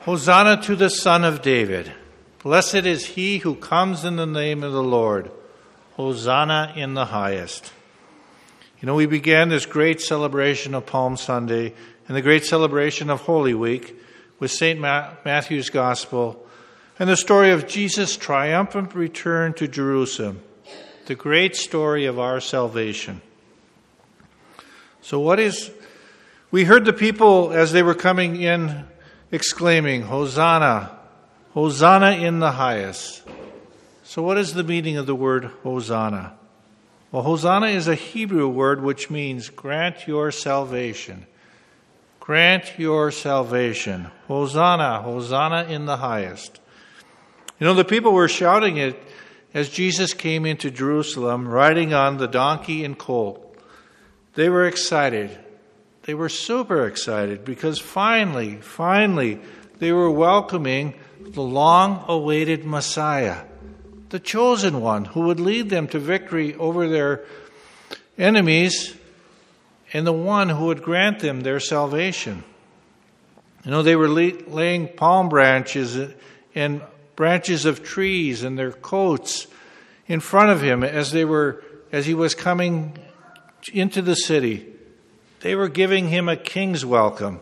Hosanna to the Son of David. Blessed is he who comes in the name of the Lord. Hosanna in the highest. You know, we began this great celebration of Palm Sunday and the great celebration of Holy Week with St. Matthew's Gospel and the story of Jesus' triumphant return to Jerusalem, the great story of our salvation. So, what is, we heard the people as they were coming in exclaiming, Hosanna, Hosanna in the highest. So, what is the meaning of the word Hosanna? Well, Hosanna is a Hebrew word which means grant your salvation. Grant your salvation. Hosanna, Hosanna in the highest. You know, the people were shouting it as Jesus came into Jerusalem riding on the donkey and colt. They were excited. They were super excited because finally, finally, they were welcoming the long awaited Messiah, the chosen one who would lead them to victory over their enemies and the one who would grant them their salvation. You know, they were laying palm branches and branches of trees and their coats in front of him as they were as he was coming into the city. They were giving him a king's welcome.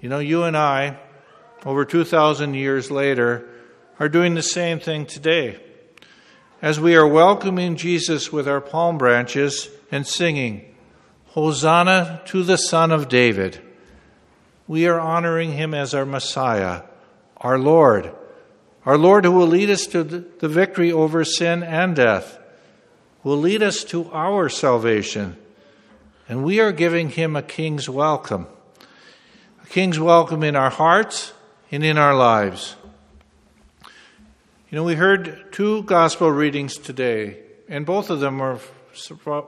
You know, you and I, over 2,000 years later, are doing the same thing today. As we are welcoming Jesus with our palm branches and singing, Hosanna to the Son of David, we are honoring him as our Messiah, our Lord, our Lord who will lead us to the victory over sin and death, will lead us to our salvation and we are giving him a king's welcome. A king's welcome in our hearts and in our lives. You know, we heard two gospel readings today, and both of them were,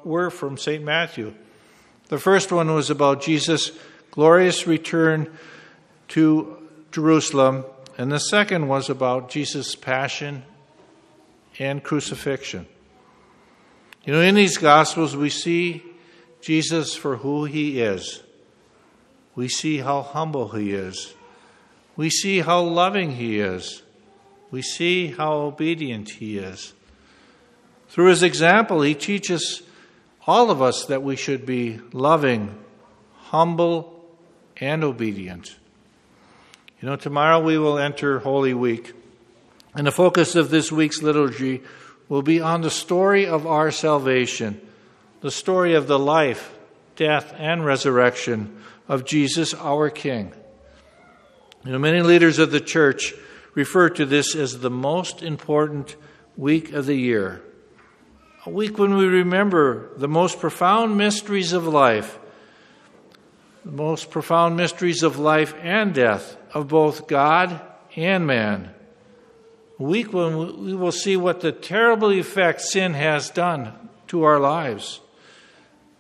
were from St. Matthew. The first one was about Jesus' glorious return to Jerusalem, and the second was about Jesus' passion and crucifixion. You know, in these Gospels, we see Jesus for who he is. We see how humble he is. We see how loving he is. We see how obedient he is. Through his example, he teaches all of us that we should be loving, humble, and obedient. You know, tomorrow we will enter Holy Week, and the focus of this week's liturgy will be on the story of our salvation the story of the life, death, and resurrection of Jesus, our King. You know, many leaders of the church refer to this as the most important week of the year. A week when we remember the most profound mysteries of life, the most profound mysteries of life and death of both God and man. A week when we will see what the terrible effect sin has done to our lives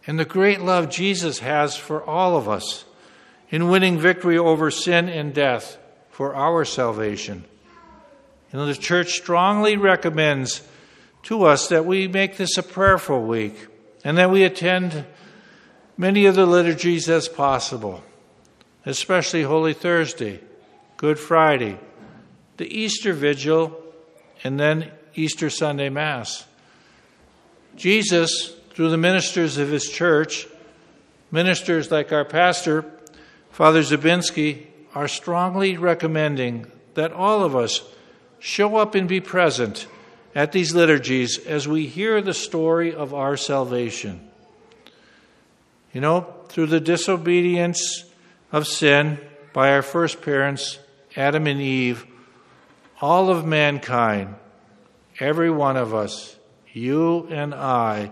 and the great love Jesus has for all of us in winning victory over sin and death for our salvation. Know, the church strongly recommends to us that we make this a prayerful week and that we attend many of the liturgies as possible, especially Holy Thursday, Good Friday, the Easter Vigil, and then Easter Sunday Mass. Jesus through the ministers of his church, ministers like our pastor, Father Zabinski, are strongly recommending that all of us show up and be present at these liturgies as we hear the story of our salvation. You know, through the disobedience of sin by our first parents, Adam and Eve, all of mankind, every one of us, you and I,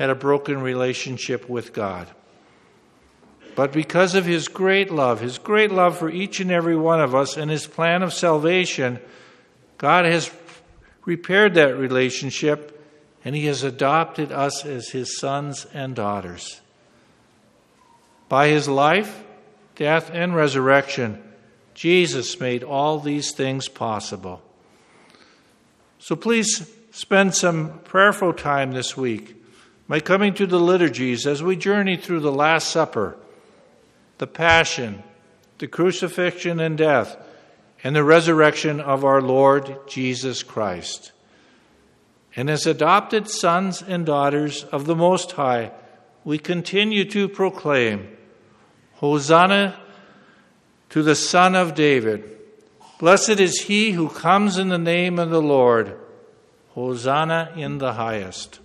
had a broken relationship with God. But because of his great love, his great love for each and every one of us, and his plan of salvation, God has repaired that relationship and he has adopted us as his sons and daughters. By his life, death, and resurrection, Jesus made all these things possible. So please spend some prayerful time this week by coming to the liturgies as we journey through the Last Supper, the Passion, the crucifixion and death, and the resurrection of our Lord Jesus Christ. And as adopted sons and daughters of the Most High, we continue to proclaim Hosanna to the Son of David. Blessed is he who comes in the name of the Lord. Hosanna in the highest.